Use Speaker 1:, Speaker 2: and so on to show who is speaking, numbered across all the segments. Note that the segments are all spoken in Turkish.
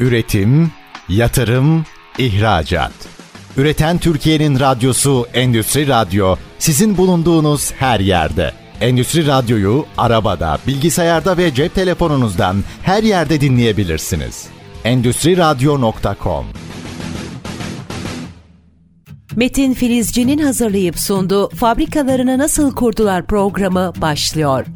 Speaker 1: Üretim, yatırım, ihracat. Üreten Türkiye'nin radyosu Endüstri Radyo sizin bulunduğunuz her yerde. Endüstri Radyo'yu arabada, bilgisayarda ve cep telefonunuzdan her yerde dinleyebilirsiniz. Endüstri Radyo.com
Speaker 2: Metin Filizci'nin hazırlayıp sunduğu Fabrikalarını Nasıl Kurdular programı başlıyor.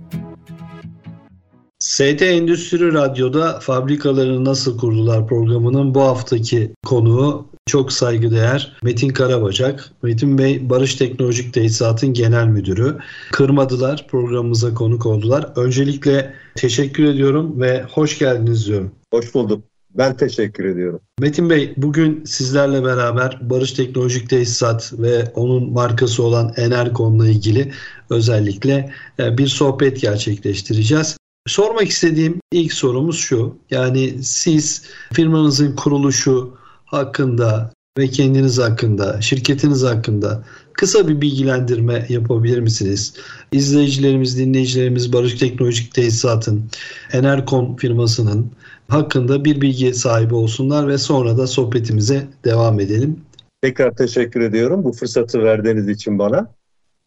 Speaker 3: ST Endüstri Radyo'da Fabrikalarını Nasıl Kurdular programının bu haftaki konuğu çok saygıdeğer Metin Karabacak. Metin Bey Barış Teknolojik Tesisat'ın genel müdürü. Kırmadılar programımıza konuk oldular. Öncelikle teşekkür ediyorum ve hoş geldiniz diyorum.
Speaker 4: Hoş bulduk. Ben teşekkür ediyorum.
Speaker 3: Metin Bey bugün sizlerle beraber Barış Teknolojik Tesisat ve onun markası olan Enerkon'la ilgili özellikle e, bir sohbet gerçekleştireceğiz. Sormak istediğim ilk sorumuz şu. Yani siz firmanızın kuruluşu hakkında ve kendiniz hakkında, şirketiniz hakkında kısa bir bilgilendirme yapabilir misiniz? İzleyicilerimiz, dinleyicilerimiz Barış Teknolojik Tesisat'ın, Enerkon firmasının hakkında bir bilgi sahibi olsunlar ve sonra da sohbetimize devam edelim.
Speaker 4: Tekrar teşekkür ediyorum bu fırsatı verdiğiniz için bana.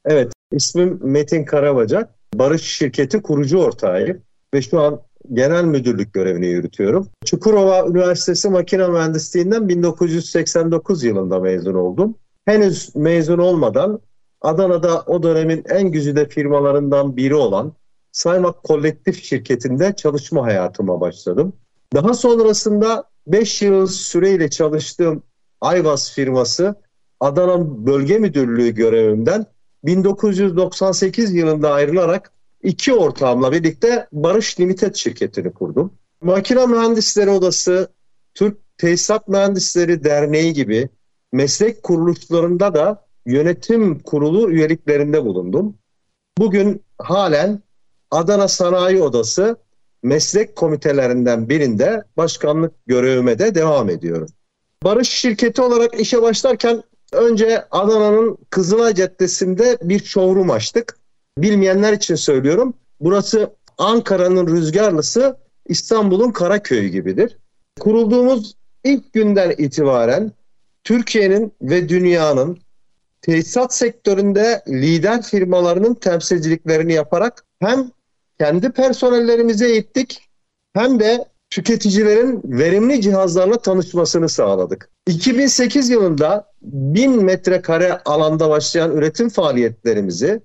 Speaker 4: Evet, ismim Metin Karabacak. Barış Şirketi kurucu ortağıyım ve şu an genel müdürlük görevini yürütüyorum. Çukurova Üniversitesi Makine Mühendisliğinden 1989 yılında mezun oldum. Henüz mezun olmadan Adana'da o dönemin en güzide firmalarından biri olan Saymak Kolektif şirketinde çalışma hayatıma başladım. Daha sonrasında 5 yıl süreyle çalıştığım Ayvaz firması Adana Bölge Müdürlüğü görevimden 1998 yılında ayrılarak iki ortağımla birlikte Barış Limited şirketini kurdum. Makine Mühendisleri Odası, Türk Tesisat Mühendisleri Derneği gibi meslek kuruluşlarında da yönetim kurulu üyeliklerinde bulundum. Bugün halen Adana Sanayi Odası meslek komitelerinden birinde başkanlık görevime de devam ediyorum. Barış şirketi olarak işe başlarken önce Adana'nın Kızılay Caddesi'nde bir showroom açtık. Bilmeyenler için söylüyorum. Burası Ankara'nın rüzgarlısı İstanbul'un Karaköy'ü gibidir. Kurulduğumuz ilk günden itibaren Türkiye'nin ve dünyanın tesisat sektöründe lider firmalarının temsilciliklerini yaparak hem kendi personellerimize eğittik hem de tüketicilerin verimli cihazlarla tanışmasını sağladık. 2008 yılında 1000 metrekare alanda başlayan üretim faaliyetlerimizi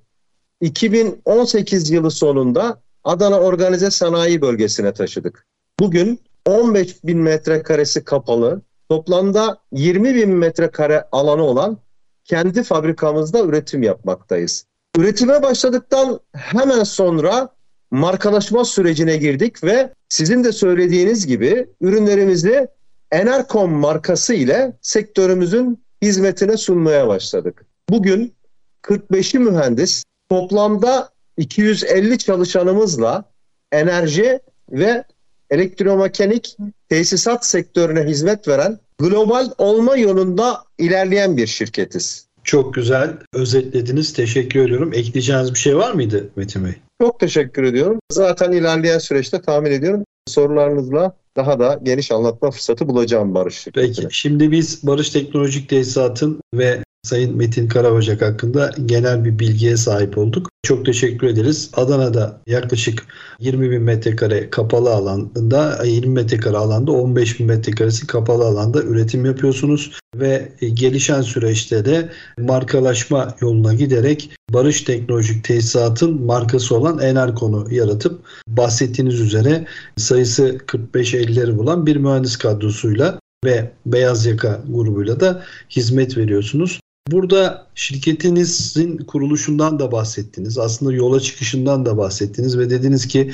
Speaker 4: 2018 yılı sonunda Adana Organize Sanayi Bölgesi'ne taşıdık. Bugün 15 bin metrekaresi kapalı, toplamda 20 bin metrekare alanı olan kendi fabrikamızda üretim yapmaktayız. Üretime başladıktan hemen sonra markalaşma sürecine girdik ve sizin de söylediğiniz gibi ürünlerimizi Enercom markası ile sektörümüzün hizmetine sunmaya başladık. Bugün 45'i mühendis, toplamda 250 çalışanımızla enerji ve elektromekanik tesisat sektörüne hizmet veren global olma yolunda ilerleyen bir şirketiz.
Speaker 3: Çok güzel özetlediniz. Teşekkür ediyorum. Ekleyeceğiniz bir şey var mıydı Metin Bey?
Speaker 4: Çok teşekkür ediyorum. Zaten ilerleyen süreçte tahmin ediyorum sorularınızla daha da geniş anlatma fırsatı bulacağım Barış.
Speaker 3: Peki. Şimdi biz Barış Teknolojik Tesisat'ın ve Sayın Metin Karabacak hakkında genel bir bilgiye sahip olduk. Çok teşekkür ederiz. Adana'da yaklaşık 20 bin metrekare kapalı alanda, 20 metrekare alanda 15 bin metrekaresi kapalı alanda üretim yapıyorsunuz ve gelişen süreçte de markalaşma yoluna giderek Barış Teknolojik Tesisat'ın markası olan Enerkon'u yaratıp bahsettiğiniz üzere sayısı 45-50'leri bulan bir mühendis kadrosuyla ve Beyaz Yaka grubuyla da hizmet veriyorsunuz. Burada şirketinizin kuruluşundan da bahsettiniz. Aslında yola çıkışından da bahsettiniz ve dediniz ki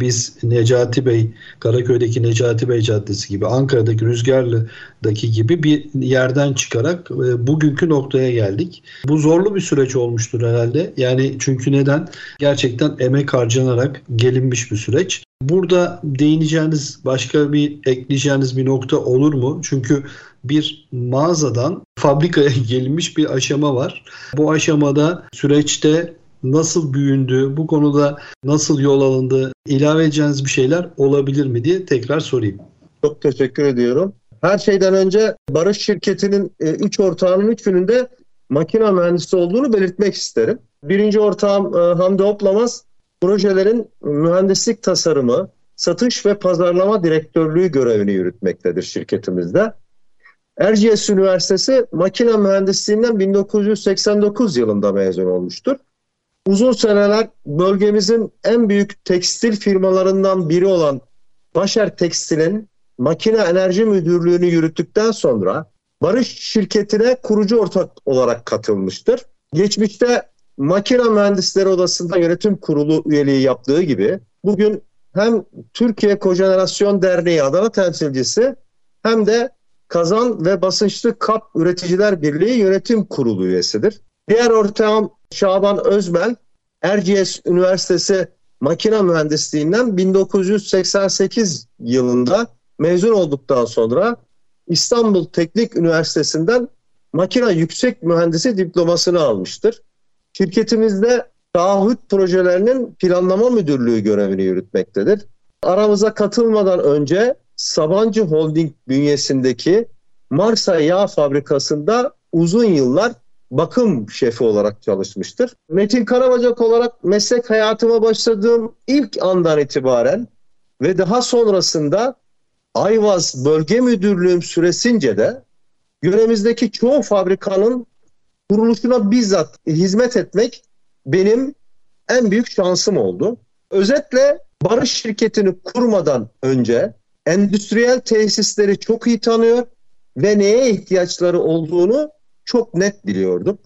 Speaker 3: biz Necati Bey, Karaköy'deki Necati Bey Caddesi gibi, Ankara'daki Rüzgarlı'daki gibi bir yerden çıkarak e, bugünkü noktaya geldik. Bu zorlu bir süreç olmuştur herhalde. Yani çünkü neden? Gerçekten emek harcanarak gelinmiş bir süreç. Burada değineceğiniz başka bir ekleyeceğiniz bir nokta olur mu? Çünkü bir mağazadan fabrikaya gelinmiş bir aşama var. Bu aşamada süreçte nasıl büyündü, bu konuda nasıl yol alındı, ilave edeceğiniz bir şeyler olabilir mi diye tekrar sorayım.
Speaker 4: Çok teşekkür ediyorum. Her şeyden önce Barış şirketinin 3 e, ortağının üçünün de makine mühendisi olduğunu belirtmek isterim. Birinci ortağım e, Hamdi Oplamaz projelerin mühendislik tasarımı, satış ve pazarlama direktörlüğü görevini yürütmektedir şirketimizde. Erciyes Üniversitesi makine mühendisliğinden 1989 yılında mezun olmuştur. Uzun seneler bölgemizin en büyük tekstil firmalarından biri olan Başer Tekstil'in makine enerji müdürlüğünü yürüttükten sonra Barış şirketine kurucu ortak olarak katılmıştır. Geçmişte Makine Mühendisleri Odası'nda yönetim kurulu üyeliği yaptığı gibi bugün hem Türkiye Kojenerasyon Derneği Adana temsilcisi hem de Kazan ve Basınçlı Kap Üreticiler Birliği Yönetim Kurulu üyesidir. Diğer ortağım Şaban Özmel, Erciyes Üniversitesi Makine Mühendisliğinden 1988 yılında mezun olduktan sonra İstanbul Teknik Üniversitesi'nden makine yüksek mühendisi diplomasını almıştır. Şirketimizde taahhüt projelerinin planlama müdürlüğü görevini yürütmektedir. Aramıza katılmadan önce Sabancı Holding bünyesindeki Marsa Yağ Fabrikası'nda uzun yıllar bakım şefi olarak çalışmıştır. Metin Karabacak olarak meslek hayatıma başladığım ilk andan itibaren ve daha sonrasında Ayvaz Bölge Müdürlüğüm süresince de yöremizdeki çoğu fabrikanın kuruluşuna bizzat hizmet etmek benim en büyük şansım oldu. Özetle Barış şirketini kurmadan önce endüstriyel tesisleri çok iyi tanıyor ve neye ihtiyaçları olduğunu çok net biliyordum.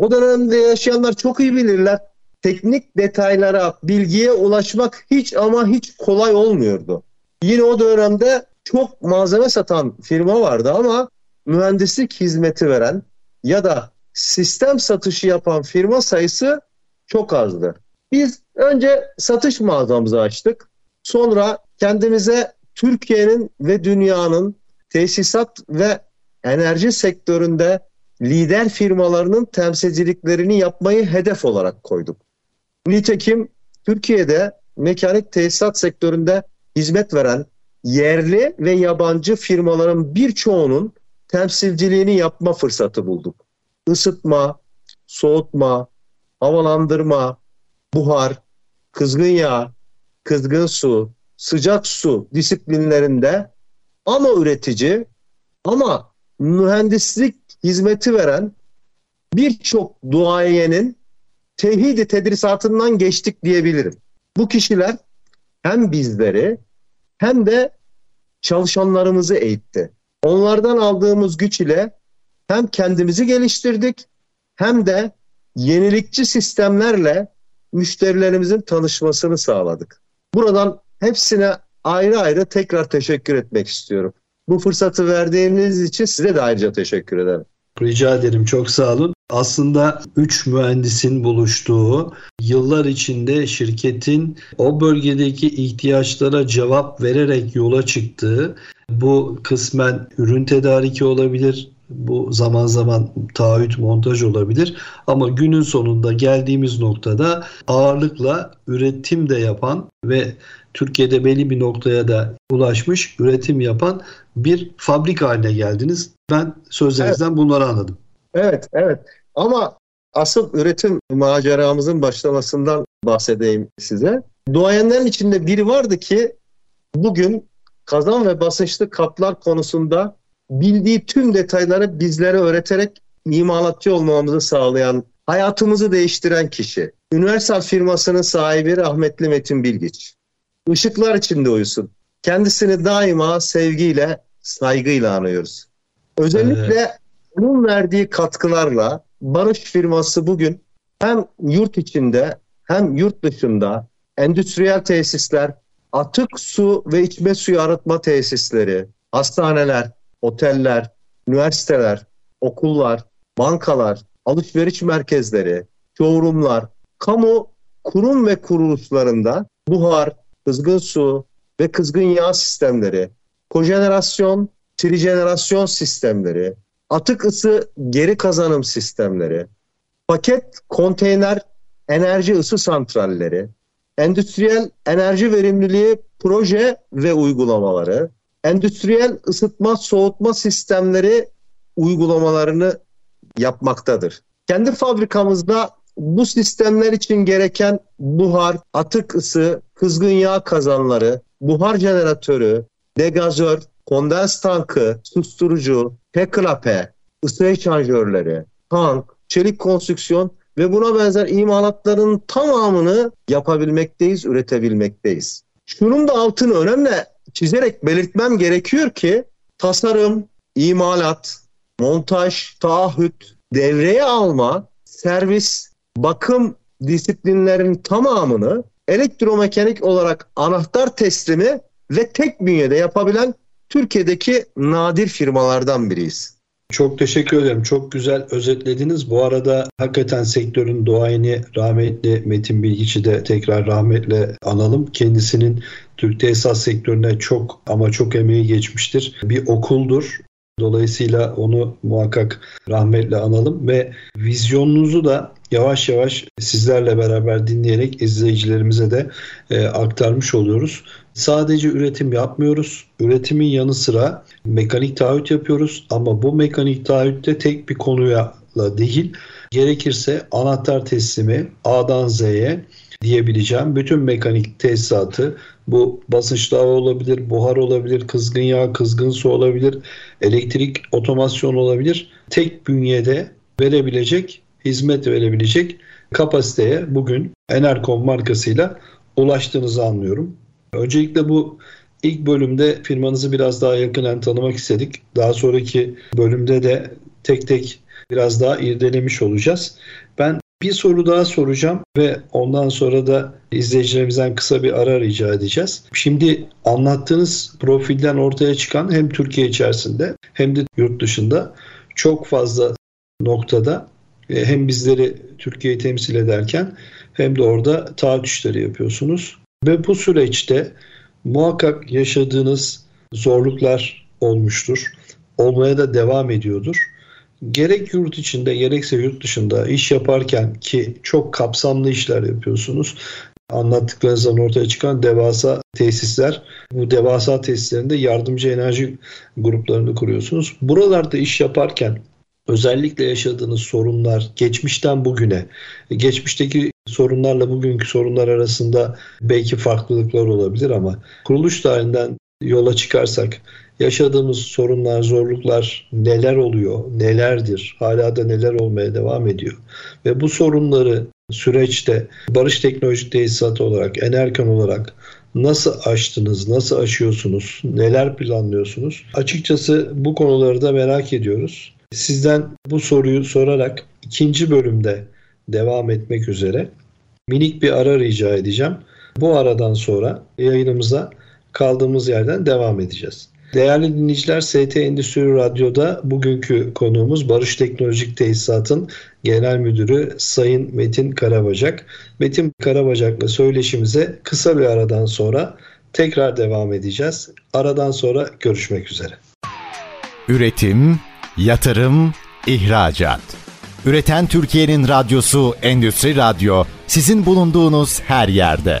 Speaker 4: O dönemde yaşayanlar çok iyi bilirler. Teknik detaylara, bilgiye ulaşmak hiç ama hiç kolay olmuyordu. Yine o dönemde çok malzeme satan firma vardı ama mühendislik hizmeti veren ya da sistem satışı yapan firma sayısı çok azdı. Biz önce satış mağazamızı açtık. Sonra kendimize Türkiye'nin ve dünyanın tesisat ve enerji sektöründe lider firmalarının temsilciliklerini yapmayı hedef olarak koyduk. Nitekim Türkiye'de mekanik tesisat sektöründe hizmet veren yerli ve yabancı firmaların birçoğunun temsilciliğini yapma fırsatı bulduk. Isıtma, soğutma, havalandırma, buhar, kızgın yağ, kızgın su, sıcak su disiplinlerinde ama üretici ama mühendislik hizmeti veren birçok duayenin tevhidi tedrisatından geçtik diyebilirim. Bu kişiler hem bizleri hem de çalışanlarımızı eğitti. Onlardan aldığımız güç ile hem kendimizi geliştirdik hem de yenilikçi sistemlerle müşterilerimizin tanışmasını sağladık. Buradan hepsine ayrı ayrı tekrar teşekkür etmek istiyorum. Bu fırsatı verdiğiniz için size de ayrıca teşekkür ederim.
Speaker 3: Rica ederim çok sağ olun. Aslında 3 mühendisin buluştuğu yıllar içinde şirketin o bölgedeki ihtiyaçlara cevap vererek yola çıktığı bu kısmen ürün tedariki olabilir, bu zaman zaman taahhüt montaj olabilir ama günün sonunda geldiğimiz noktada ağırlıkla üretim de yapan ve Türkiye'de belli bir noktaya da ulaşmış üretim yapan bir fabrika haline geldiniz. Ben sözlerinizden evet. bunları anladım.
Speaker 4: Evet, evet. Ama asıl üretim maceramızın başlamasından bahsedeyim size. Duayenlerin içinde biri vardı ki bugün kazan ve basınçlı kaplar konusunda bildiği tüm detayları bizlere öğreterek imalatçı olmamızı sağlayan, hayatımızı değiştiren kişi. Universal firmasının sahibi rahmetli Metin Bilgiç. Işıklar içinde uyusun. Kendisini daima sevgiyle, saygıyla anıyoruz. Özellikle evet. onun verdiği katkılarla Barış firması bugün hem yurt içinde hem yurt dışında endüstriyel tesisler, atık su ve içme suyu arıtma tesisleri, hastaneler, oteller, üniversiteler, okullar, bankalar, alışveriş merkezleri, showroomlar, kamu kurum ve kuruluşlarında buhar, kızgın su ve kızgın yağ sistemleri, kojenerasyon, trijenerasyon sistemleri, atık ısı geri kazanım sistemleri, paket konteyner enerji ısı santralleri, endüstriyel enerji verimliliği proje ve uygulamaları, endüstriyel ısıtma soğutma sistemleri uygulamalarını yapmaktadır. Kendi fabrikamızda bu sistemler için gereken buhar, atık ısı, kızgın yağ kazanları, buhar jeneratörü, degazör, kondens tankı, susturucu, peklape, ısı eşanjörleri, tank, çelik konstrüksiyon ve buna benzer imalatların tamamını yapabilmekteyiz, üretebilmekteyiz. Şunun da altını önemli çizerek belirtmem gerekiyor ki tasarım, imalat, montaj, taahhüt, devreye alma, servis, bakım disiplinlerin tamamını elektromekanik olarak anahtar teslimi ve tek bünyede yapabilen Türkiye'deki nadir firmalardan biriyiz.
Speaker 3: Çok teşekkür ederim. Çok güzel özetlediniz. Bu arada hakikaten sektörün doğayını rahmetli Metin Bilgiç'i de tekrar rahmetle analım. Kendisinin Türk tesisat sektörüne çok ama çok emeği geçmiştir. Bir okuldur. Dolayısıyla onu muhakkak rahmetle analım ve vizyonunuzu da yavaş yavaş sizlerle beraber dinleyerek izleyicilerimize de e, aktarmış oluyoruz. Sadece üretim yapmıyoruz. Üretimin yanı sıra mekanik taahhüt yapıyoruz ama bu mekanik taahhütte tek bir konuya değil gerekirse anahtar teslimi A'dan Z'ye diyebileceğim bütün mekanik tesisatı bu basınçlı hava olabilir, buhar olabilir, kızgın yağ, kızgın su olabilir, elektrik otomasyon olabilir. Tek bünyede verebilecek, hizmet verebilecek kapasiteye bugün Enercom markasıyla ulaştığınızı anlıyorum. Öncelikle bu ilk bölümde firmanızı biraz daha yakından tanımak istedik. Daha sonraki bölümde de tek tek biraz daha irdelemiş olacağız. Ben bir soru daha soracağım ve ondan sonra da izleyicilerimizden kısa bir ara rica edeceğiz. Şimdi anlattığınız profilden ortaya çıkan hem Türkiye içerisinde hem de yurt dışında çok fazla noktada e, hem bizleri Türkiye'yi temsil ederken hem de orada taahhüt işleri yapıyorsunuz. Ve bu süreçte muhakkak yaşadığınız zorluklar olmuştur. Olmaya da devam ediyordur. Gerek yurt içinde gerekse yurt dışında iş yaparken ki çok kapsamlı işler yapıyorsunuz. Anlattıklarınızdan ortaya çıkan devasa tesisler, bu devasa tesislerinde yardımcı enerji gruplarını kuruyorsunuz. Buralarda iş yaparken özellikle yaşadığınız sorunlar geçmişten bugüne, geçmişteki sorunlarla bugünkü sorunlar arasında belki farklılıklar olabilir ama kuruluş tarihinden yola çıkarsak yaşadığımız sorunlar, zorluklar neler oluyor, nelerdir, hala da neler olmaya devam ediyor. Ve bu sorunları süreçte Barış Teknolojik Tesisatı olarak, Enerkan olarak nasıl aştınız, nasıl aşıyorsunuz, neler planlıyorsunuz? Açıkçası bu konuları da merak ediyoruz. Sizden bu soruyu sorarak ikinci bölümde devam etmek üzere minik bir ara rica edeceğim. Bu aradan sonra yayınımıza kaldığımız yerden devam edeceğiz. Değerli dinleyiciler ST Endüstri Radyo'da bugünkü konuğumuz Barış Teknolojik Tesisat'ın Genel Müdürü Sayın Metin Karabacak. Metin Karabacak'la söyleşimize kısa bir aradan sonra tekrar devam edeceğiz. Aradan sonra görüşmek üzere.
Speaker 1: Üretim, yatırım, ihracat. Üreten Türkiye'nin radyosu Endüstri Radyo sizin bulunduğunuz her yerde.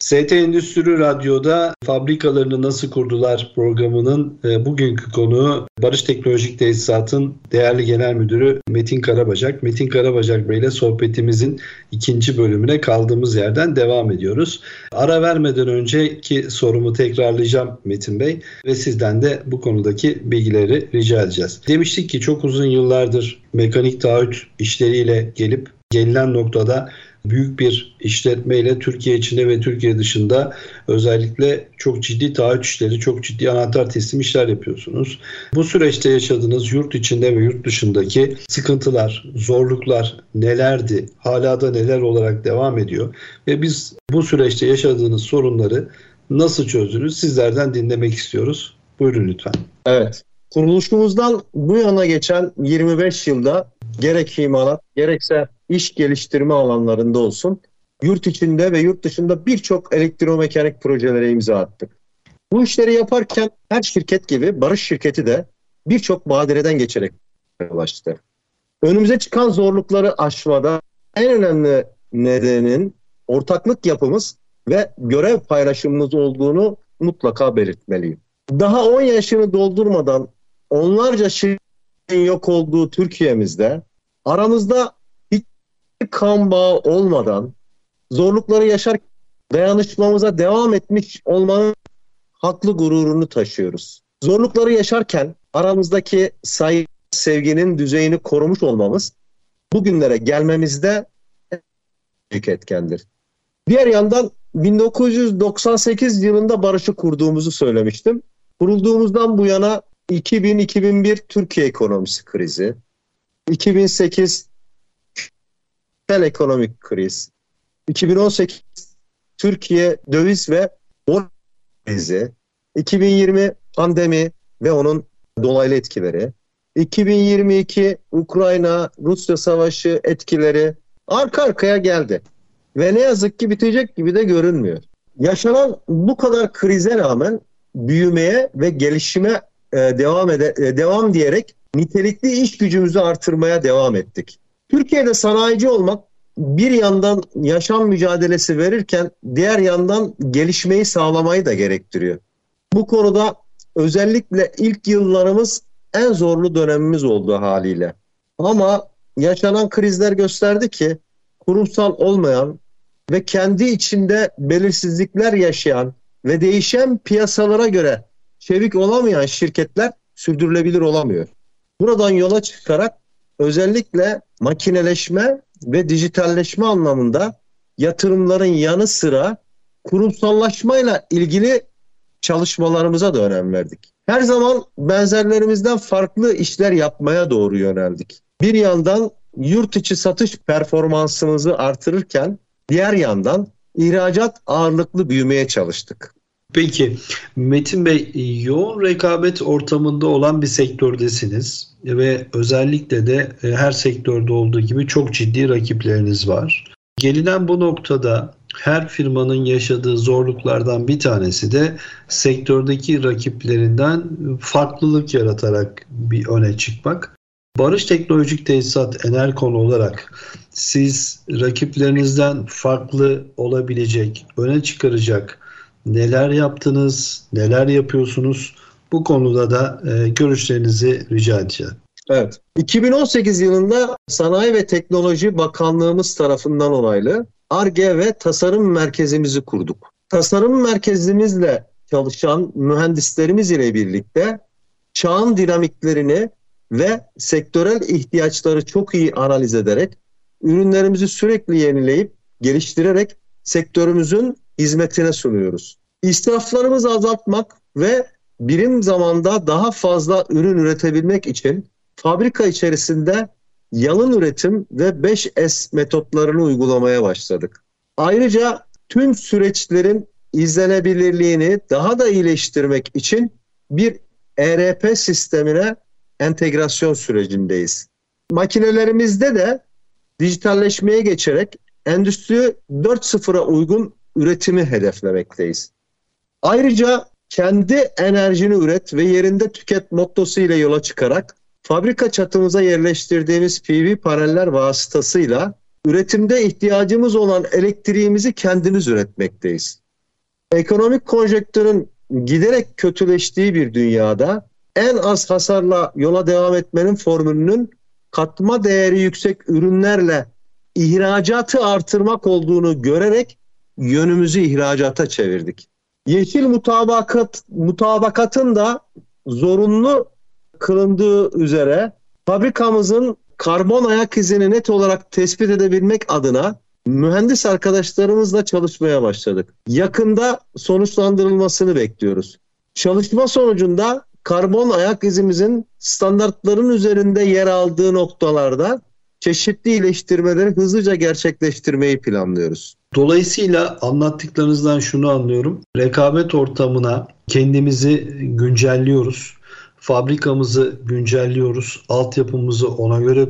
Speaker 3: ST Endüstri Radyo'da fabrikalarını nasıl kurdular programının e, bugünkü konuğu Barış Teknolojik Tesisat'ın değerli genel müdürü Metin Karabacak. Metin Karabacak Bey ile sohbetimizin ikinci bölümüne kaldığımız yerden devam ediyoruz. Ara vermeden önceki sorumu tekrarlayacağım Metin Bey ve sizden de bu konudaki bilgileri rica edeceğiz. Demiştik ki çok uzun yıllardır mekanik taahhüt işleriyle gelip gelinen noktada büyük bir işletmeyle Türkiye içinde ve Türkiye dışında özellikle çok ciddi taahhüt işleri, çok ciddi anahtar teslim işler yapıyorsunuz. Bu süreçte yaşadığınız yurt içinde ve yurt dışındaki sıkıntılar, zorluklar nelerdi? Hala da neler olarak devam ediyor? Ve biz bu süreçte yaşadığınız sorunları nasıl çözdünüz? Sizlerden dinlemek istiyoruz. Buyurun lütfen.
Speaker 4: Evet. Kuruluşumuzdan bu yana geçen 25 yılda gerek imalat gerekse iş geliştirme alanlarında olsun yurt içinde ve yurt dışında birçok elektromekanik projelere imza attık. Bu işleri yaparken her şirket gibi Barış şirketi de birçok badireden geçerek başladı. Önümüze çıkan zorlukları aşmada en önemli nedenin ortaklık yapımız ve görev paylaşımımız olduğunu mutlaka belirtmeliyim. Daha 10 yaşını doldurmadan onlarca şirketin yok olduğu Türkiye'mizde aramızda kan bağı olmadan zorlukları yaşar dayanışmamıza devam etmiş olmanın haklı gururunu taşıyoruz. Zorlukları yaşarken aramızdaki saygı, sevginin düzeyini korumuş olmamız bugünlere gelmemizde büyük etkendir. Diğer yandan 1998 yılında barışı kurduğumuzu söylemiştim. Kurulduğumuzdan bu yana 2000-2001 Türkiye ekonomisi krizi, 2008 küresel ekonomik kriz, 2018 Türkiye döviz ve borç krizi, 2020 pandemi ve onun dolaylı etkileri, 2022 Ukrayna Rusya savaşı etkileri arka arkaya geldi. Ve ne yazık ki bitecek gibi de görünmüyor. Yaşanan bu kadar krize rağmen büyümeye ve gelişime e, devam ede, e, devam diyerek nitelikli iş gücümüzü artırmaya devam ettik. Türkiye'de sanayici olmak bir yandan yaşam mücadelesi verirken diğer yandan gelişmeyi sağlamayı da gerektiriyor. Bu konuda özellikle ilk yıllarımız en zorlu dönemimiz oldu haliyle. Ama yaşanan krizler gösterdi ki kurumsal olmayan ve kendi içinde belirsizlikler yaşayan ve değişen piyasalara göre çevik olamayan şirketler sürdürülebilir olamıyor. Buradan yola çıkarak özellikle makineleşme ve dijitalleşme anlamında yatırımların yanı sıra kurumsallaşmayla ilgili çalışmalarımıza da önem verdik. Her zaman benzerlerimizden farklı işler yapmaya doğru yöneldik. Bir yandan yurt içi satış performansımızı artırırken diğer yandan ihracat ağırlıklı büyümeye çalıştık.
Speaker 3: Peki Metin Bey yoğun rekabet ortamında olan bir sektördesiniz ve özellikle de e, her sektörde olduğu gibi çok ciddi rakipleriniz var. Gelinen bu noktada her firmanın yaşadığı zorluklardan bir tanesi de sektördeki rakiplerinden farklılık yaratarak bir öne çıkmak. Barış Teknolojik Tesisat Enerkon olarak siz rakiplerinizden farklı olabilecek, öne çıkaracak neler yaptınız, neler yapıyorsunuz? Bu konuda da e, görüşlerinizi rica edeceğim.
Speaker 4: Evet. 2018 yılında Sanayi ve Teknoloji Bakanlığımız tarafından onaylı ARGE ve tasarım merkezimizi kurduk. Tasarım merkezimizle çalışan mühendislerimiz ile birlikte çağın dinamiklerini ve sektörel ihtiyaçları çok iyi analiz ederek ürünlerimizi sürekli yenileyip geliştirerek sektörümüzün hizmetine sunuyoruz. İsraflarımızı azaltmak ve birim zamanda daha fazla ürün üretebilmek için fabrika içerisinde yalın üretim ve 5S metotlarını uygulamaya başladık. Ayrıca tüm süreçlerin izlenebilirliğini daha da iyileştirmek için bir ERP sistemine entegrasyon sürecindeyiz. Makinelerimizde de dijitalleşmeye geçerek Endüstri 4.0'a uygun üretimi hedeflemekteyiz. Ayrıca kendi enerjini üret ve yerinde tüket mottosu ile yola çıkarak fabrika çatımıza yerleştirdiğimiz PV paneller vasıtasıyla üretimde ihtiyacımız olan elektriğimizi kendimiz üretmekteyiz. Ekonomik konjektörün giderek kötüleştiği bir dünyada en az hasarla yola devam etmenin formülünün katma değeri yüksek ürünlerle ihracatı artırmak olduğunu görerek yönümüzü ihracata çevirdik. Yeşil mutabakat mutabakatın da zorunlu kılındığı üzere fabrikamızın karbon ayak izini net olarak tespit edebilmek adına mühendis arkadaşlarımızla çalışmaya başladık. Yakında sonuçlandırılmasını bekliyoruz. Çalışma sonucunda karbon ayak izimizin standartların üzerinde yer aldığı noktalarda çeşitli iyileştirmeleri hızlıca gerçekleştirmeyi planlıyoruz.
Speaker 3: Dolayısıyla anlattıklarınızdan şunu anlıyorum. Rekabet ortamına kendimizi güncelliyoruz. Fabrikamızı güncelliyoruz. Altyapımızı ona göre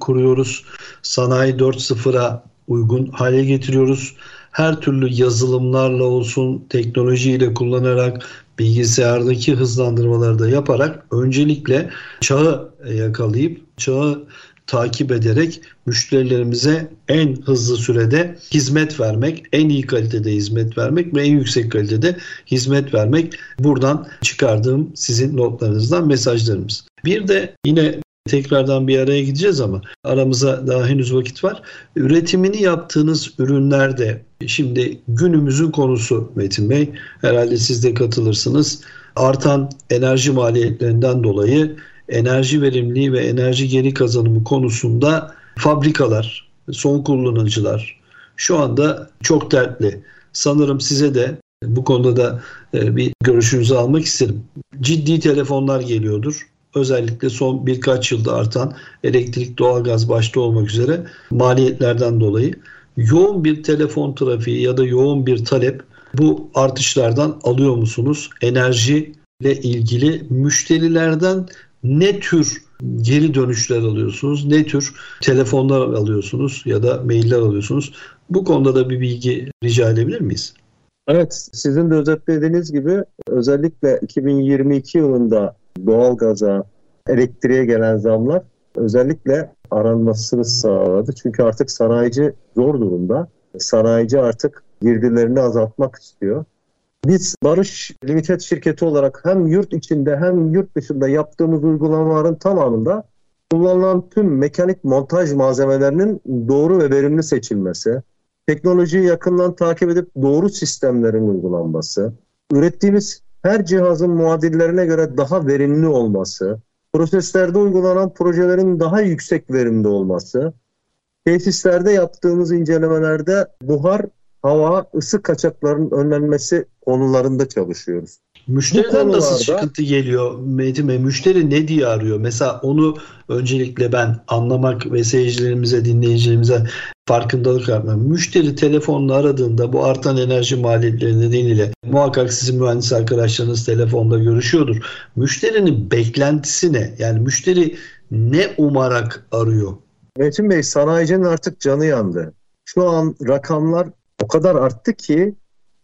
Speaker 3: kuruyoruz. Sanayi 4.0'a uygun hale getiriyoruz. Her türlü yazılımlarla olsun, teknolojiyle kullanarak, bilgisayardaki hızlandırmaları da yaparak öncelikle çağı yakalayıp çağı takip ederek müşterilerimize en hızlı sürede hizmet vermek, en iyi kalitede hizmet vermek ve en yüksek kalitede hizmet vermek. Buradan çıkardığım sizin notlarınızdan mesajlarımız. Bir de yine tekrardan bir araya gideceğiz ama aramıza daha henüz vakit var. Üretimini yaptığınız ürünlerde şimdi günümüzün konusu Metin Bey herhalde siz de katılırsınız. Artan enerji maliyetlerinden dolayı enerji verimliliği ve enerji geri kazanımı konusunda fabrikalar, son kullanıcılar şu anda çok dertli. Sanırım size de bu konuda da e, bir görüşünüzü almak isterim. Ciddi telefonlar geliyordur. Özellikle son birkaç yılda artan elektrik, doğalgaz başta olmak üzere maliyetlerden dolayı yoğun bir telefon trafiği ya da yoğun bir talep bu artışlardan alıyor musunuz? Enerji ile ilgili müşterilerden ne tür geri dönüşler alıyorsunuz? Ne tür telefonlar alıyorsunuz ya da mailler alıyorsunuz? Bu konuda da bir bilgi rica edebilir miyiz?
Speaker 4: Evet, sizin de özetlediğiniz gibi özellikle 2022 yılında doğalgaza, elektriğe gelen zamlar özellikle aranmasını sağladı. Çünkü artık sanayici zor durumda. Sanayici artık girdilerini azaltmak istiyor. Biz Barış Limited şirketi olarak hem yurt içinde hem yurt dışında yaptığımız uygulamaların tamamında kullanılan tüm mekanik montaj malzemelerinin doğru ve verimli seçilmesi, teknolojiyi yakından takip edip doğru sistemlerin uygulanması, ürettiğimiz her cihazın muadillerine göre daha verimli olması, proseslerde uygulanan projelerin daha yüksek verimli olması, tesislerde yaptığımız incelemelerde buhar hava, ısı kaçaklarının önlenmesi konularında çalışıyoruz.
Speaker 3: Müşteriden konularda, nasıl sıkıntı geliyor Mehdi Bey? Müşteri ne diye arıyor? Mesela onu öncelikle ben anlamak ve seyircilerimize, dinleyicilerimize farkındalık yapmak. Müşteri telefonla aradığında bu artan enerji maliyetleri nedeniyle muhakkak sizin mühendis arkadaşlarınız telefonda görüşüyordur. Müşterinin beklentisi ne? Yani müşteri ne umarak arıyor?
Speaker 4: Metin Bey sanayicinin artık canı yandı. Şu an rakamlar o kadar arttı ki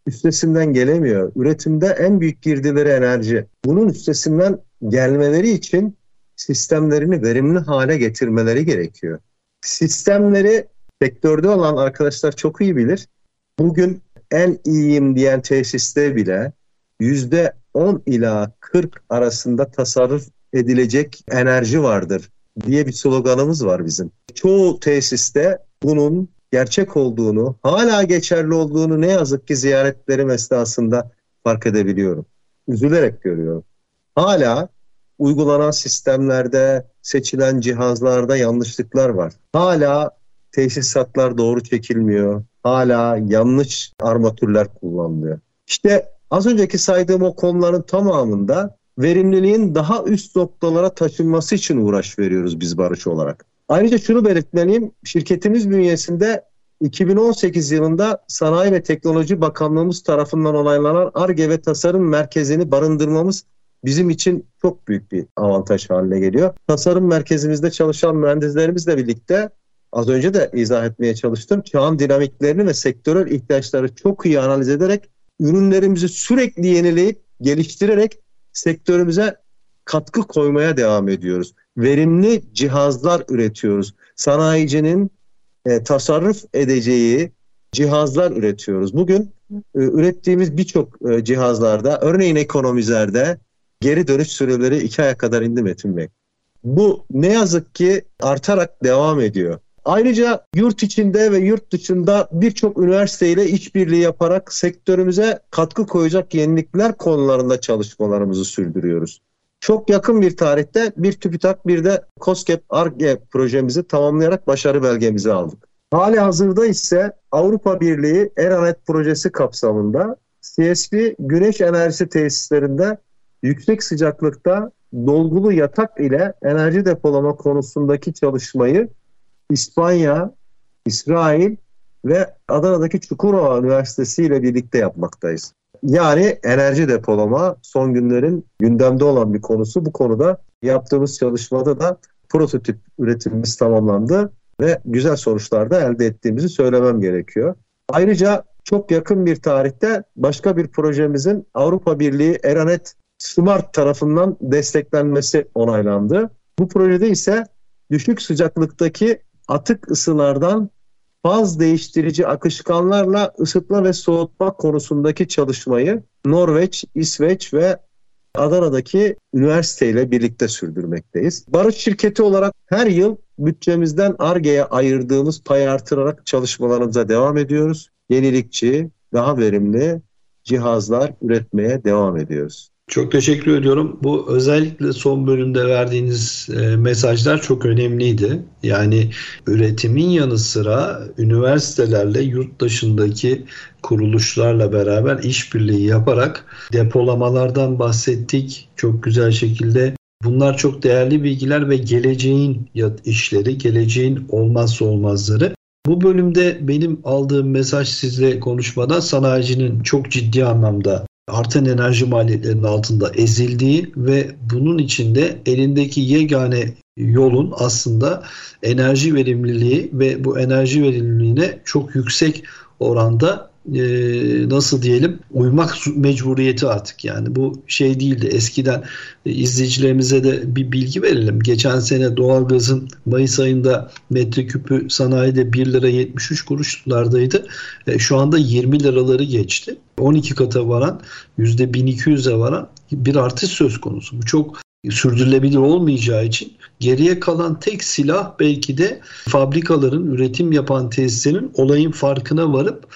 Speaker 4: üstesinden gelemiyor. Üretimde en büyük girdileri enerji. Bunun üstesinden gelmeleri için sistemlerini verimli hale getirmeleri gerekiyor. Sistemleri sektörde olan arkadaşlar çok iyi bilir. Bugün en iyiyim diyen tesiste bile yüzde 10 ila 40 arasında tasarruf edilecek enerji vardır diye bir sloganımız var bizim. Çoğu tesiste bunun gerçek olduğunu, hala geçerli olduğunu ne yazık ki ziyaretlerim esnasında fark edebiliyorum. Üzülerek görüyorum. Hala uygulanan sistemlerde, seçilen cihazlarda yanlışlıklar var. Hala tesisatlar doğru çekilmiyor. Hala yanlış armatürler kullanılıyor. İşte az önceki saydığım o konuların tamamında verimliliğin daha üst noktalara taşınması için uğraş veriyoruz biz Barış olarak. Ayrıca şunu belirtmeliyim. Şirketimiz bünyesinde 2018 yılında Sanayi ve Teknoloji Bakanlığımız tarafından onaylanan ARGE ve Tasarım Merkezi'ni barındırmamız bizim için çok büyük bir avantaj haline geliyor. Tasarım merkezimizde çalışan mühendislerimizle birlikte az önce de izah etmeye çalıştım. Çağın dinamiklerini ve sektörel ihtiyaçları çok iyi analiz ederek ürünlerimizi sürekli yenileyip geliştirerek sektörümüze katkı koymaya devam ediyoruz. Verimli cihazlar üretiyoruz. Sanayicinin e, tasarruf edeceği cihazlar üretiyoruz. Bugün e, ürettiğimiz birçok e, cihazlarda örneğin ekonomizlerde geri dönüş süreleri iki aya kadar indi Metin Bey. Bu ne yazık ki artarak devam ediyor. Ayrıca yurt içinde ve yurt dışında birçok üniversiteyle işbirliği yaparak sektörümüze katkı koyacak yenilikler konularında çalışmalarımızı sürdürüyoruz. Çok yakın bir tarihte bir TÜBİTAK bir de COSGAP ARGE projemizi tamamlayarak başarı belgemizi aldık. Hali hazırda ise Avrupa Birliği Eranet projesi kapsamında CSP güneş enerjisi tesislerinde yüksek sıcaklıkta dolgulu yatak ile enerji depolama konusundaki çalışmayı İspanya, İsrail ve Adana'daki Çukurova Üniversitesi ile birlikte yapmaktayız. Yani enerji depolama son günlerin gündemde olan bir konusu. Bu konuda yaptığımız çalışmada da prototip üretimimiz tamamlandı ve güzel sonuçlar da elde ettiğimizi söylemem gerekiyor. Ayrıca çok yakın bir tarihte başka bir projemizin Avrupa Birliği Eranet Smart tarafından desteklenmesi onaylandı. Bu projede ise düşük sıcaklıktaki atık ısılardan faz değiştirici akışkanlarla ısıtma ve soğutma konusundaki çalışmayı Norveç, İsveç ve Adana'daki üniversiteyle birlikte sürdürmekteyiz. Barış şirketi olarak her yıl bütçemizden ARGE'ye ayırdığımız payı artırarak çalışmalarımıza devam ediyoruz. Yenilikçi, daha verimli cihazlar üretmeye devam ediyoruz.
Speaker 3: Çok teşekkür ediyorum. Bu özellikle son bölümde verdiğiniz e, mesajlar çok önemliydi. Yani üretimin yanı sıra üniversitelerle yurt dışındaki kuruluşlarla beraber işbirliği yaparak depolamalardan bahsettik. Çok güzel şekilde Bunlar çok değerli bilgiler ve geleceğin işleri, geleceğin olmazsa olmazları. Bu bölümde benim aldığım mesaj sizle konuşmadan sanayicinin çok ciddi anlamda artan enerji maliyetlerinin altında ezildiği ve bunun içinde elindeki yegane yolun aslında enerji verimliliği ve bu enerji verimliliğine çok yüksek oranda e, nasıl diyelim uymak mecburiyeti artık yani. Bu şey değildi. Eskiden e, izleyicilerimize de bir bilgi verelim. Geçen sene doğalgazın Mayıs ayında metreküpü sanayide 1 lira 73 kuruşlardaydı. E, şu anda 20 liraları geçti. 12 kata varan %1200'e varan bir artış söz konusu. Bu çok sürdürülebilir olmayacağı için geriye kalan tek silah belki de fabrikaların üretim yapan tesislerin olayın farkına varıp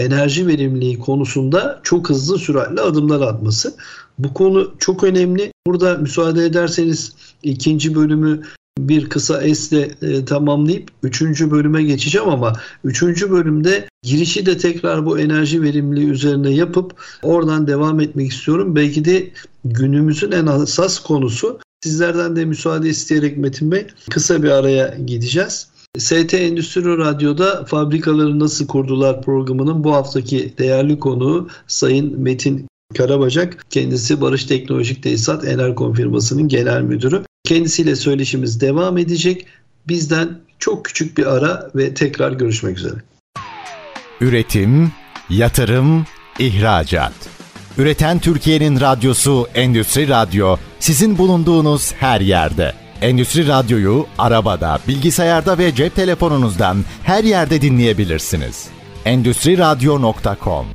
Speaker 3: enerji verimliliği konusunda çok hızlı süratle adımlar atması. Bu konu çok önemli. Burada müsaade ederseniz ikinci bölümü bir kısa esle e, tamamlayıp üçüncü bölüme geçeceğim ama üçüncü bölümde girişi de tekrar bu enerji verimliliği üzerine yapıp oradan devam etmek istiyorum. Belki de günümüzün en asas konusu sizlerden de müsaade isteyerek Metin Bey kısa bir araya gideceğiz. ST Endüstri Radyo'da fabrikaları nasıl kurdular programının bu haftaki değerli konuğu Sayın Metin Karabacak. Kendisi Barış Teknolojik Tesisat Enerkon firmasının genel müdürü. Kendisiyle söyleşimiz devam edecek. Bizden çok küçük bir ara ve tekrar görüşmek üzere.
Speaker 1: Üretim, yatırım, ihracat. Üreten Türkiye'nin radyosu Endüstri Radyo sizin bulunduğunuz her yerde. Endüstri Radyo'yu arabada, bilgisayarda ve cep telefonunuzdan her yerde dinleyebilirsiniz. Endüstri Radyo.com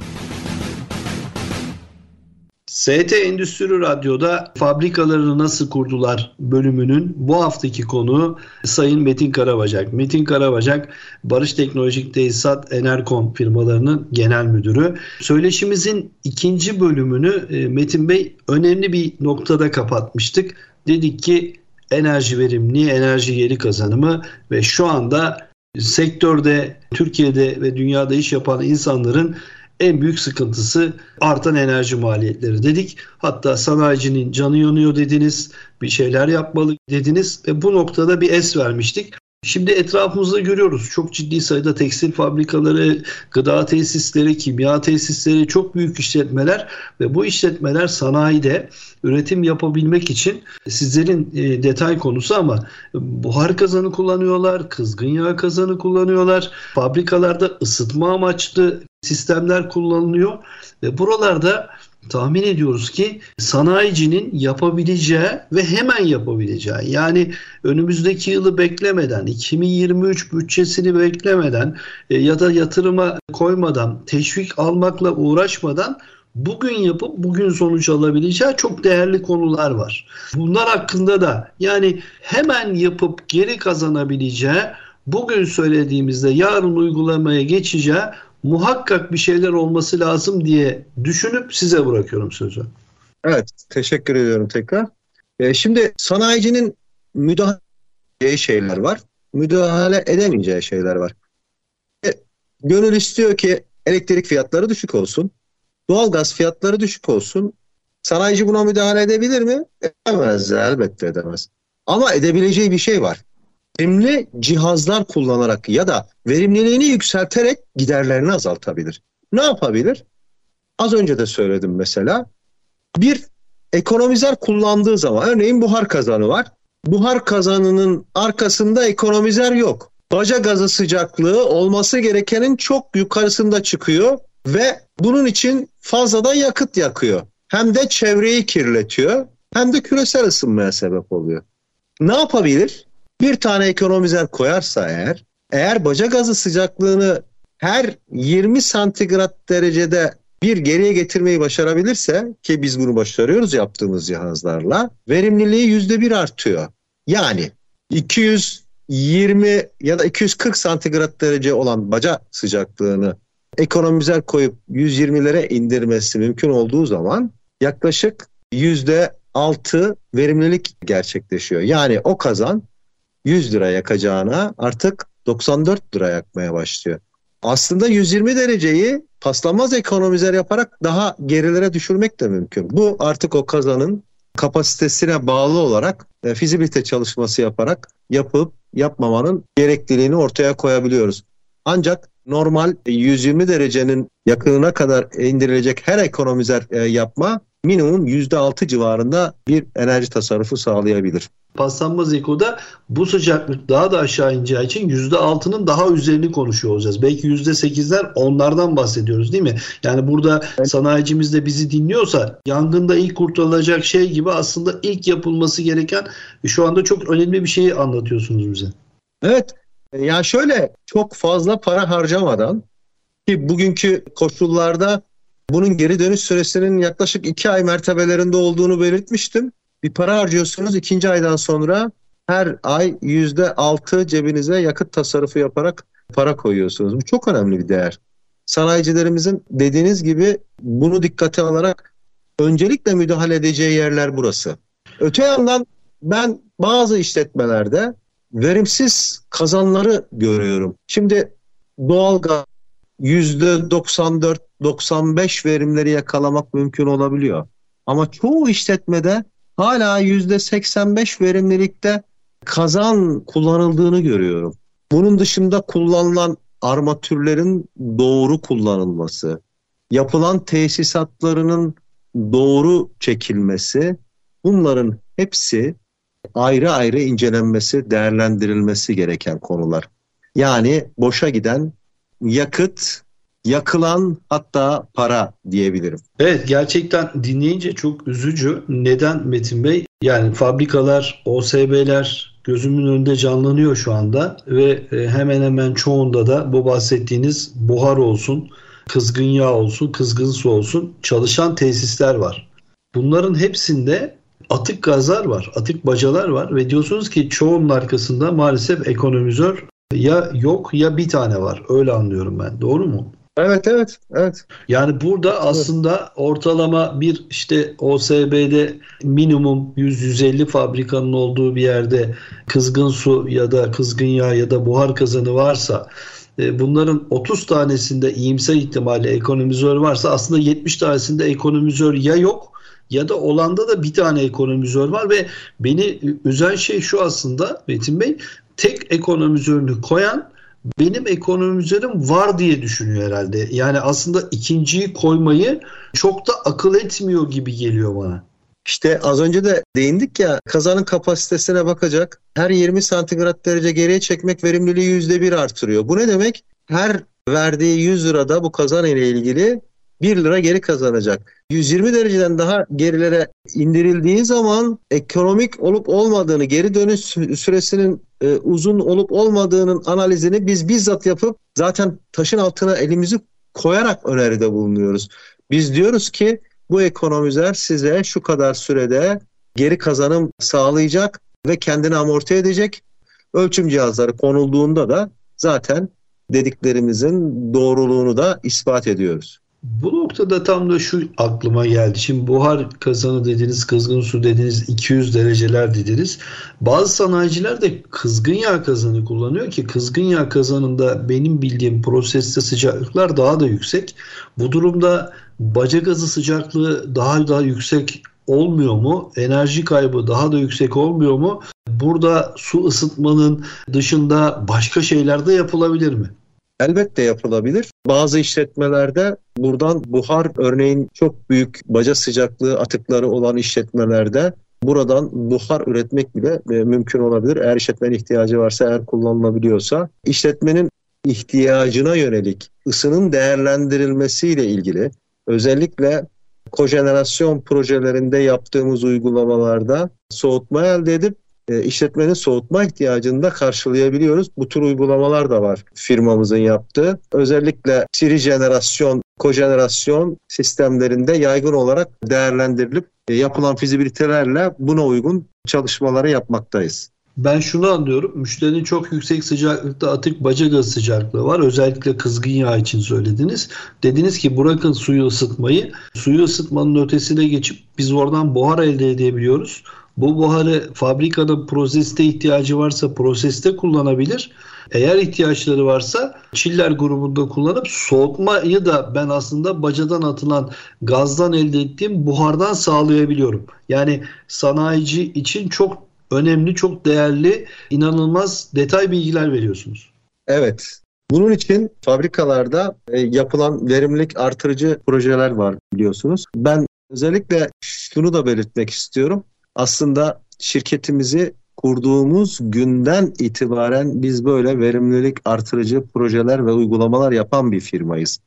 Speaker 3: ST Endüstri Radyo'da fabrikalarını nasıl kurdular bölümünün bu haftaki konu Sayın Metin Karabacak. Metin Karabacak Barış Teknolojik Tesisat Enerkon firmalarının genel müdürü. Söyleşimizin ikinci bölümünü e, Metin Bey önemli bir noktada kapatmıştık. Dedik ki enerji verimli, enerji geri kazanımı ve şu anda sektörde Türkiye'de ve dünyada iş yapan insanların en büyük sıkıntısı artan enerji maliyetleri dedik. Hatta sanayicinin canı yanıyor dediniz, bir şeyler yapmalı dediniz ve bu noktada bir es vermiştik. Şimdi etrafımızda görüyoruz çok ciddi sayıda tekstil fabrikaları, gıda tesisleri, kimya tesisleri, çok büyük işletmeler ve bu işletmeler sanayide üretim yapabilmek için sizlerin e, detay konusu ama buhar kazanı kullanıyorlar, kızgın yağ kazanı kullanıyorlar. Fabrikalarda ısıtma amaçlı sistemler kullanılıyor ve buralarda tahmin ediyoruz ki sanayicinin yapabileceği ve hemen yapabileceği yani önümüzdeki yılı beklemeden 2023 bütçesini beklemeden e, ya da yatırıma koymadan teşvik almakla uğraşmadan bugün yapıp bugün sonuç alabileceği çok değerli konular var. Bunlar hakkında da yani hemen yapıp geri kazanabileceği bugün söylediğimizde yarın uygulamaya geçeceği muhakkak bir şeyler olması lazım diye düşünüp size bırakıyorum sözü.
Speaker 4: Evet, teşekkür ediyorum tekrar. E, şimdi sanayicinin müdahale edeceği şeyler var, müdahale edemeyeceği şeyler var. E, gönül istiyor ki elektrik fiyatları düşük olsun, doğalgaz fiyatları düşük olsun. Sanayici buna müdahale edebilir mi? Edemez, elbette edemez. Ama edebileceği bir şey var verimli cihazlar kullanarak ya da verimliliğini yükselterek giderlerini azaltabilir. Ne yapabilir? Az önce de söyledim mesela. Bir ekonomizer kullandığı zaman örneğin buhar kazanı var. Buhar kazanının arkasında ekonomizer yok. Baca gazı sıcaklığı olması gerekenin çok yukarısında çıkıyor ve bunun için fazladan yakıt yakıyor. Hem de çevreyi kirletiyor hem de küresel ısınmaya sebep oluyor. Ne yapabilir? Bir tane ekonomizer koyarsa eğer, eğer baca gazı sıcaklığını her 20 santigrat derecede bir geriye getirmeyi başarabilirse ki biz bunu başarıyoruz yaptığımız cihazlarla verimliliği yüzde bir artıyor. Yani 220 ya da 240 santigrat derece olan baca sıcaklığını ekonomizer koyup 120'lere indirmesi mümkün olduğu zaman yaklaşık yüzde 6 verimlilik gerçekleşiyor. Yani o kazan 100 lira yakacağına artık 94 lira yakmaya başlıyor. Aslında 120 dereceyi paslanmaz ekonomizer yaparak daha gerilere düşürmek de mümkün. Bu artık o kazanın kapasitesine bağlı olarak e, fizibilite çalışması yaparak yapıp yapmamanın gerekliliğini ortaya koyabiliyoruz. Ancak normal 120 derecenin yakınına kadar indirilecek her ekonomizer e, yapma minimum %6 civarında bir enerji tasarrufu sağlayabilir.
Speaker 3: Paslanmaz ekoda bu sıcaklık daha da aşağı ineceği için %6'nın daha üzerini konuşuyor olacağız. Belki %8'ler onlardan bahsediyoruz değil mi? Yani burada evet. sanayicimiz de bizi dinliyorsa yangında ilk kurtarılacak şey gibi aslında ilk yapılması gereken şu anda çok önemli bir şeyi anlatıyorsunuz bize.
Speaker 4: Evet. Ya şöyle çok fazla para harcamadan ki bugünkü koşullarda bunun geri dönüş süresinin yaklaşık iki ay mertebelerinde olduğunu belirtmiştim. Bir para harcıyorsunuz ikinci aydan sonra her ay yüzde altı cebinize yakıt tasarrufu yaparak para koyuyorsunuz. Bu çok önemli bir değer. Sanayicilerimizin dediğiniz gibi bunu dikkate alarak öncelikle müdahale edeceği yerler burası. Öte yandan ben bazı işletmelerde verimsiz kazanları görüyorum. Şimdi doğalgaz %94-95 verimleri yakalamak mümkün olabiliyor. Ama çoğu işletmede hala %85 verimlilikte kazan kullanıldığını görüyorum. Bunun dışında kullanılan armatürlerin doğru kullanılması, yapılan tesisatlarının doğru çekilmesi bunların hepsi ayrı ayrı incelenmesi, değerlendirilmesi gereken konular. Yani boşa giden yakıt, yakılan hatta para diyebilirim.
Speaker 3: Evet gerçekten dinleyince çok üzücü. Neden Metin Bey? Yani fabrikalar, OSB'ler gözümün önünde canlanıyor şu anda ve e, hemen hemen çoğunda da bu bahsettiğiniz buhar olsun, kızgın yağ olsun, kızgın su olsun çalışan tesisler var. Bunların hepsinde atık gazlar var, atık bacalar var ve diyorsunuz ki çoğunun arkasında maalesef ekonomizör ya yok ya bir tane var. Öyle anlıyorum ben. Doğru mu?
Speaker 4: Evet evet evet.
Speaker 3: Yani burada aslında ortalama bir işte OSB'de minimum 100-150 fabrikanın olduğu bir yerde kızgın su ya da kızgın yağ ya da buhar kazanı varsa e, bunların 30 tanesinde iyimser ihtimali ekonomizör varsa aslında 70 tanesinde ekonomizör ya yok ya da olanda da bir tane ekonomizör var ve beni üzen şey şu aslında Metin Bey tek ekonomizörünü koyan benim ekonomizörüm var diye düşünüyor herhalde. Yani aslında ikinciyi koymayı çok da akıl etmiyor gibi geliyor bana.
Speaker 4: İşte az önce de değindik ya kazanın kapasitesine bakacak. Her 20 santigrat derece geriye çekmek verimliliği %1 artırıyor. Bu ne demek? Her verdiği 100 lirada bu kazan ile ilgili 1 lira geri kazanacak. 120 dereceden daha gerilere indirildiği zaman ekonomik olup olmadığını, geri dönüş süresinin e, uzun olup olmadığının analizini biz bizzat yapıp zaten taşın altına elimizi koyarak öneride bulunuyoruz. Biz diyoruz ki bu ekonomizer size şu kadar sürede geri kazanım sağlayacak ve kendini amorti edecek. Ölçüm cihazları konulduğunda da zaten dediklerimizin doğruluğunu da ispat ediyoruz.
Speaker 3: Bu noktada tam da şu aklıma geldi. Şimdi buhar kazanı dediniz, kızgın su dediniz, 200 dereceler dediniz. Bazı sanayiciler de kızgın yağ kazanı kullanıyor ki kızgın yağ kazanında benim bildiğim proseste sıcaklıklar daha da yüksek. Bu durumda baca gazı sıcaklığı daha da yüksek olmuyor mu? Enerji kaybı daha da yüksek olmuyor mu? Burada su ısıtmanın dışında başka şeyler de yapılabilir mi?
Speaker 4: Elbette yapılabilir. Bazı işletmelerde buradan buhar örneğin çok büyük baca sıcaklığı atıkları olan işletmelerde buradan buhar üretmek bile e, mümkün olabilir. Eğer işletmenin ihtiyacı varsa, eğer kullanılabiliyorsa. işletmenin ihtiyacına yönelik ısının değerlendirilmesiyle ilgili özellikle kojenerasyon projelerinde yaptığımız uygulamalarda soğutma elde edip e, işletmenin soğutma ihtiyacını da karşılayabiliyoruz. Bu tür uygulamalar da var firmamızın yaptığı. Özellikle siri jenerasyon, kojenerasyon sistemlerinde yaygın olarak değerlendirilip e, yapılan fizibilitelerle buna uygun çalışmaları yapmaktayız.
Speaker 3: Ben şunu anlıyorum. Müşterinin çok yüksek sıcaklıkta atık baca gazı sıcaklığı var. Özellikle kızgın yağ için söylediniz. Dediniz ki bırakın suyu ısıtmayı. Suyu ısıtmanın ötesine geçip biz oradan buhar elde edebiliyoruz. Bu buharı fabrikada proseste ihtiyacı varsa proseste kullanabilir. Eğer ihtiyaçları varsa çiller grubunda kullanıp soğutmayı da ben aslında bacadan atılan gazdan elde ettiğim buhardan sağlayabiliyorum. Yani sanayici için çok önemli, çok değerli, inanılmaz detay bilgiler veriyorsunuz.
Speaker 4: Evet. Bunun için fabrikalarda e, yapılan verimlilik artırıcı projeler var biliyorsunuz. Ben özellikle şunu da belirtmek istiyorum. Aslında şirketimizi kurduğumuz günden itibaren biz böyle verimlilik artırıcı projeler ve uygulamalar yapan bir firmayız.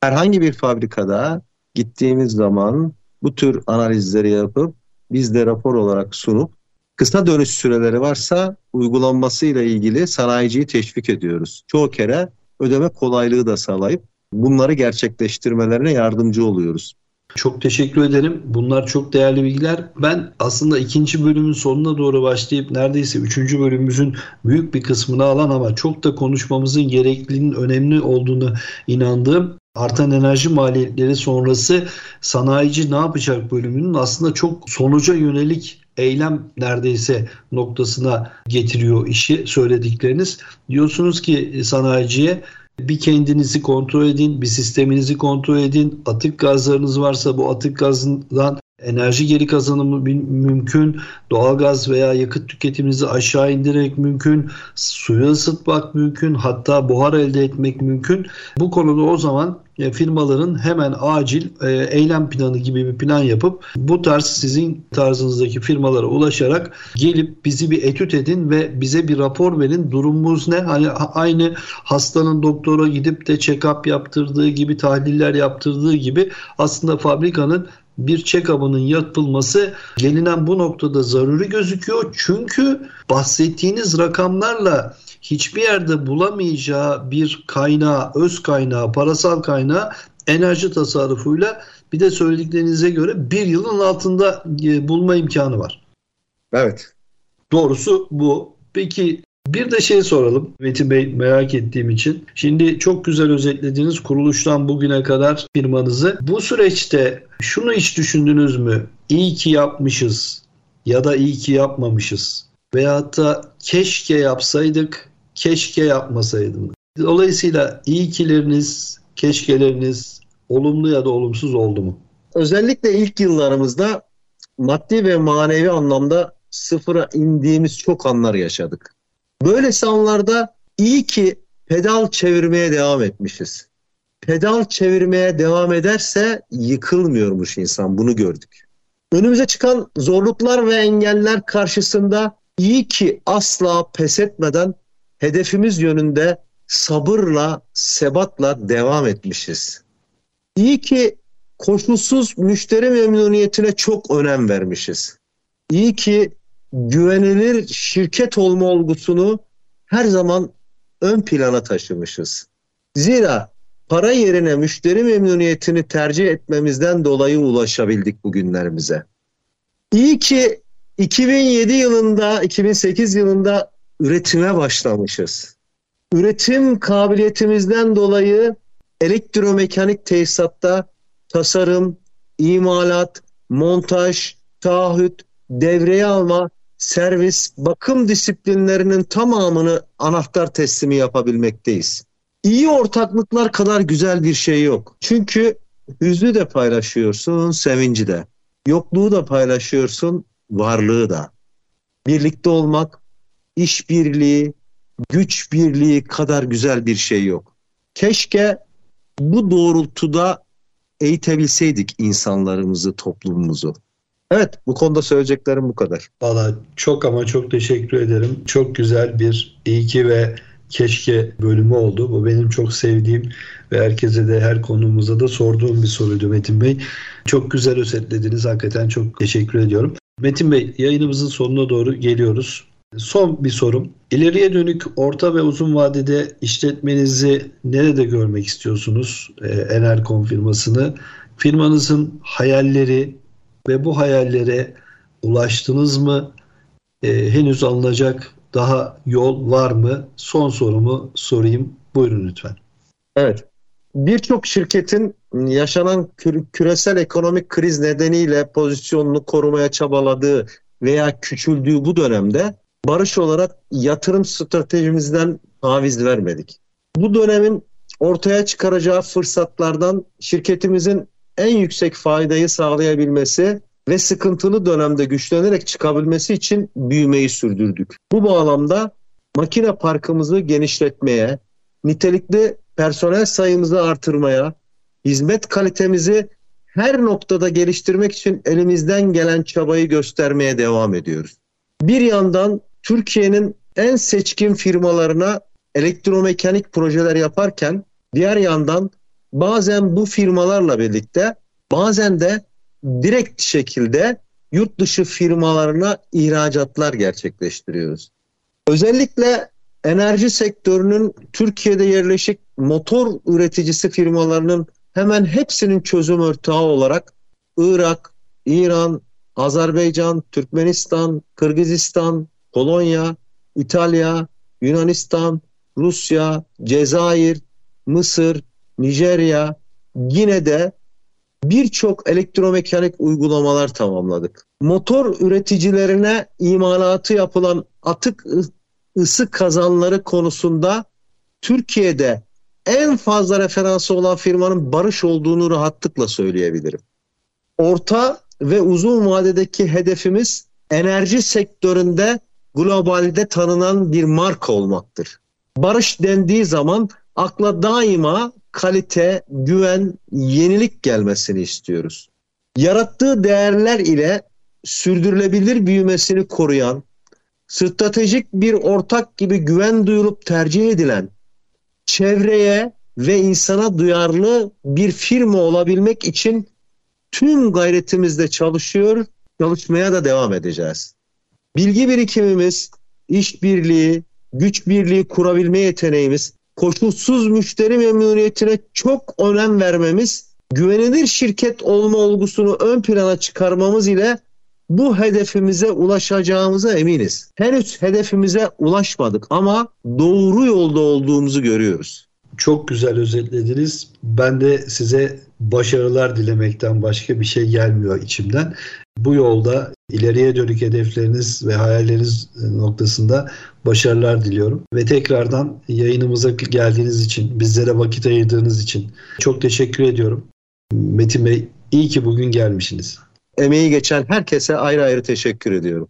Speaker 4: Herhangi bir fabrikada gittiğimiz zaman bu tür analizleri yapıp biz de rapor olarak sunup kısa dönüş süreleri varsa uygulanmasıyla ilgili sanayiciyi teşvik ediyoruz. Çoğu kere ödeme kolaylığı da sağlayıp bunları gerçekleştirmelerine yardımcı oluyoruz.
Speaker 3: Çok teşekkür ederim. Bunlar çok değerli bilgiler. Ben aslında ikinci bölümün sonuna doğru başlayıp neredeyse üçüncü bölümümüzün büyük bir kısmını alan ama çok da konuşmamızın gerekliliğinin önemli olduğunu inandığım artan enerji maliyetleri sonrası sanayici ne yapacak bölümünün aslında çok sonuca yönelik eylem neredeyse noktasına getiriyor işi söyledikleriniz. Diyorsunuz ki sanayiciye bir kendinizi kontrol edin, bir sisteminizi kontrol edin. Atık gazlarınız varsa bu atık gazından enerji geri kazanımı mümkün. Doğalgaz veya yakıt tüketiminizi aşağı indirmek mümkün. Suyu ısıtmak mümkün. Hatta buhar elde etmek mümkün. Bu konuda o zaman e, firmaların hemen acil e, eylem planı gibi bir plan yapıp bu tarz sizin tarzınızdaki firmalara ulaşarak gelip bizi bir etüt edin ve bize bir rapor verin. Durumumuz ne? Hani aynı hastanın doktora gidip de check-up yaptırdığı gibi tahliller yaptırdığı gibi aslında fabrikanın bir check-up'ının yapılması gelinen bu noktada zaruri gözüküyor. Çünkü bahsettiğiniz rakamlarla hiçbir yerde bulamayacağı bir kaynağı, öz kaynağı, parasal kaynağı enerji tasarrufuyla bir de söylediklerinize göre bir yılın altında e, bulma imkanı var.
Speaker 4: Evet.
Speaker 3: Doğrusu bu. Peki bir de şey soralım Metin Bey merak ettiğim için. Şimdi çok güzel özetlediniz kuruluştan bugüne kadar firmanızı. Bu süreçte şunu hiç düşündünüz mü? İyi ki yapmışız ya da iyi ki yapmamışız. Veyahut da keşke yapsaydık, keşke yapmasaydım. Dolayısıyla iyi kileriniz, keşkeleriniz olumlu ya da olumsuz oldu mu?
Speaker 4: Özellikle ilk yıllarımızda maddi ve manevi anlamda sıfıra indiğimiz çok anlar yaşadık. Böyle anlarda iyi ki pedal çevirmeye devam etmişiz. Pedal çevirmeye devam ederse yıkılmıyormuş insan bunu gördük. Önümüze çıkan zorluklar ve engeller karşısında iyi ki asla pes etmeden hedefimiz yönünde sabırla, sebatla devam etmişiz. İyi ki koşulsuz müşteri memnuniyetine çok önem vermişiz. İyi ki güvenilir şirket olma olgusunu her zaman ön plana taşımışız. Zira para yerine müşteri memnuniyetini tercih etmemizden dolayı ulaşabildik bugünlerimize. İyi ki 2007 yılında, 2008 yılında üretime başlamışız. Üretim kabiliyetimizden dolayı elektromekanik tesisatta tasarım, imalat, montaj, taahhüt, devreye alma servis, bakım disiplinlerinin tamamını anahtar teslimi yapabilmekteyiz. İyi ortaklıklar kadar güzel bir şey yok. Çünkü hüznü de paylaşıyorsun, sevinci de. Yokluğu da paylaşıyorsun, varlığı da. Birlikte olmak, işbirliği, güç birliği kadar güzel bir şey yok. Keşke bu doğrultuda eğitebilseydik insanlarımızı, toplumumuzu. Evet bu konuda söyleyeceklerim bu kadar.
Speaker 3: Valla çok ama çok teşekkür ederim. Çok güzel bir iyi ki ve keşke bölümü oldu. Bu benim çok sevdiğim ve herkese de her konumuza da sorduğum bir soruydu Metin Bey. Çok güzel özetlediniz. Hakikaten çok teşekkür ediyorum. Metin Bey yayınımızın sonuna doğru geliyoruz. Son bir sorum. İleriye dönük orta ve uzun vadede işletmenizi nerede görmek istiyorsunuz? Ee, Enercon firmasını. Firmanızın hayalleri ve bu hayallere ulaştınız mı? Ee, henüz alınacak daha yol var mı? Son sorumu sorayım. Buyurun lütfen.
Speaker 4: Evet. Birçok şirketin yaşanan küresel ekonomik kriz nedeniyle pozisyonunu korumaya çabaladığı veya küçüldüğü bu dönemde barış olarak yatırım stratejimizden taviz vermedik. Bu dönemin ortaya çıkaracağı fırsatlardan şirketimizin en yüksek faydayı sağlayabilmesi ve sıkıntılı dönemde güçlenerek çıkabilmesi için büyümeyi sürdürdük. Bu bağlamda makine parkımızı genişletmeye, nitelikli personel sayımızı artırmaya, hizmet kalitemizi her noktada geliştirmek için elimizden gelen çabayı göstermeye devam ediyoruz. Bir yandan Türkiye'nin en seçkin firmalarına elektromekanik projeler yaparken diğer yandan bazen bu firmalarla birlikte bazen de direkt şekilde yurt dışı firmalarına ihracatlar gerçekleştiriyoruz. Özellikle enerji sektörünün Türkiye'de yerleşik motor üreticisi firmalarının hemen hepsinin çözüm ortağı olarak Irak, İran, Azerbaycan, Türkmenistan, Kırgızistan, Polonya, İtalya, Yunanistan, Rusya, Cezayir, Mısır, Nijerya, Gine'de birçok elektromekanik uygulamalar tamamladık. Motor üreticilerine imalatı yapılan atık ısı kazanları konusunda Türkiye'de en fazla referansı olan firmanın Barış olduğunu rahatlıkla söyleyebilirim. Orta ve uzun vadedeki hedefimiz enerji sektöründe globalde tanınan bir marka olmaktır. Barış dendiği zaman akla daima kalite, güven, yenilik gelmesini istiyoruz. Yarattığı değerler ile sürdürülebilir büyümesini koruyan, stratejik bir ortak gibi güven duyulup tercih edilen, çevreye ve insana duyarlı bir firma olabilmek için tüm gayretimizle çalışıyor, çalışmaya da devam edeceğiz. Bilgi birikimimiz, işbirliği, güç birliği kurabilme yeteneğimiz, koşulsuz müşteri memnuniyetine çok önem vermemiz, güvenilir şirket olma olgusunu ön plana çıkarmamız ile bu hedefimize ulaşacağımıza eminiz. Henüz hedefimize ulaşmadık ama doğru yolda olduğumuzu görüyoruz.
Speaker 3: Çok güzel özetlediniz. Ben de size başarılar dilemekten başka bir şey gelmiyor içimden. Bu yolda ileriye dönük hedefleriniz ve hayalleriniz noktasında başarılar diliyorum. Ve tekrardan yayınımıza geldiğiniz için, bizlere vakit ayırdığınız için çok teşekkür ediyorum. Metin Bey iyi ki bugün gelmişsiniz.
Speaker 4: Emeği geçen herkese ayrı ayrı teşekkür ediyorum.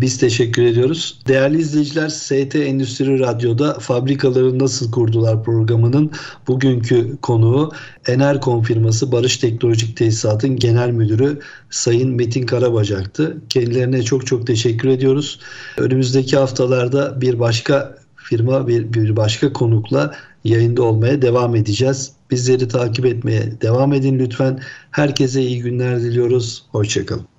Speaker 3: Biz teşekkür ediyoruz. Değerli izleyiciler, ST Endüstri Radyo'da Fabrikaları Nasıl Kurdular programının bugünkü konuğu Enerkon firması Barış Teknolojik Tesisat'ın genel müdürü Sayın Metin Karabacak'tı. Kendilerine çok çok teşekkür ediyoruz. Önümüzdeki haftalarda bir başka firma, bir, bir başka konukla yayında olmaya devam edeceğiz. Bizleri takip etmeye devam edin lütfen. Herkese iyi günler diliyoruz. Hoşçakalın.